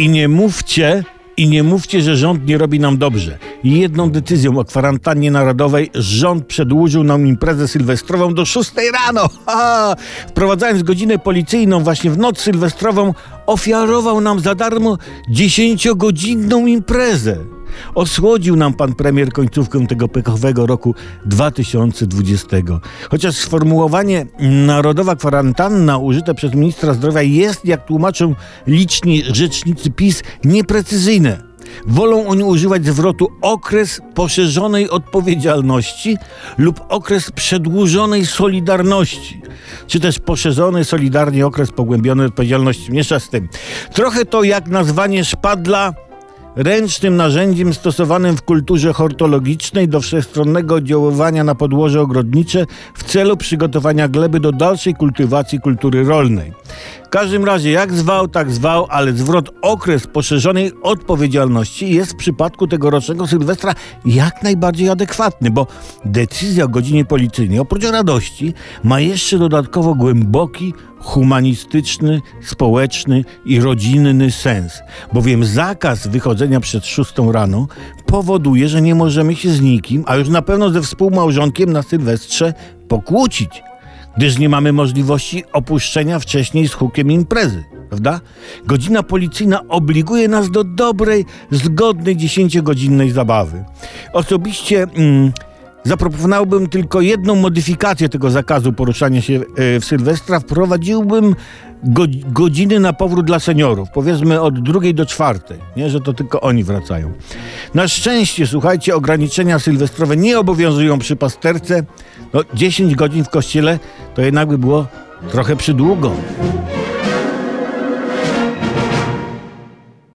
I nie mówcie, i nie mówcie, że rząd nie robi nam dobrze. Jedną decyzją o kwarantannie narodowej rząd przedłużył nam imprezę sylwestrową do 6 rano. Ha! Wprowadzając godzinę policyjną właśnie w noc sylwestrową, ofiarował nam za darmo 10-godzinną imprezę. Osłodził nam pan premier końcówkę tego pekowego roku 2020. Chociaż sformułowanie narodowa kwarantanna użyte przez ministra zdrowia jest, jak tłumaczą liczni rzecznicy PiS, nieprecyzyjne. Wolą oni używać zwrotu okres poszerzonej odpowiedzialności lub okres przedłużonej solidarności, czy też poszerzony solidarnie okres pogłębionej odpowiedzialności. Mniejsza z tym. Trochę to jak nazwanie szpadla ręcznym narzędziem stosowanym w kulturze hortologicznej do wszechstronnego oddziaływania na podłoże ogrodnicze w celu przygotowania gleby do dalszej kultywacji kultury rolnej. W każdym razie, jak zwał, tak zwał, ale zwrot okres poszerzonej odpowiedzialności jest w przypadku tegorocznego Sylwestra jak najbardziej adekwatny, bo decyzja o godzinie policyjnej, oprócz radości, ma jeszcze dodatkowo głęboki, humanistyczny, społeczny i rodzinny sens, bowiem zakaz wychodzenia przed szóstą rano powoduje, że nie możemy się z nikim, a już na pewno ze współmałżonkiem na Sylwestrze pokłócić, gdyż nie mamy możliwości opuszczenia wcześniej z hukiem imprezy. Prawda? Godzina policyjna obliguje nas do dobrej, zgodnej, dziesięciogodzinnej zabawy. Osobiście mm, Zaproponowałbym tylko jedną modyfikację tego zakazu poruszania się e, w Sylwestra. Wprowadziłbym godziny na powrót dla seniorów. Powiedzmy od drugiej do czwartej, nie? że to tylko oni wracają. Na szczęście, słuchajcie, ograniczenia sylwestrowe nie obowiązują przy pasterce. No, 10 godzin w kościele to jednak by było trochę przydługo.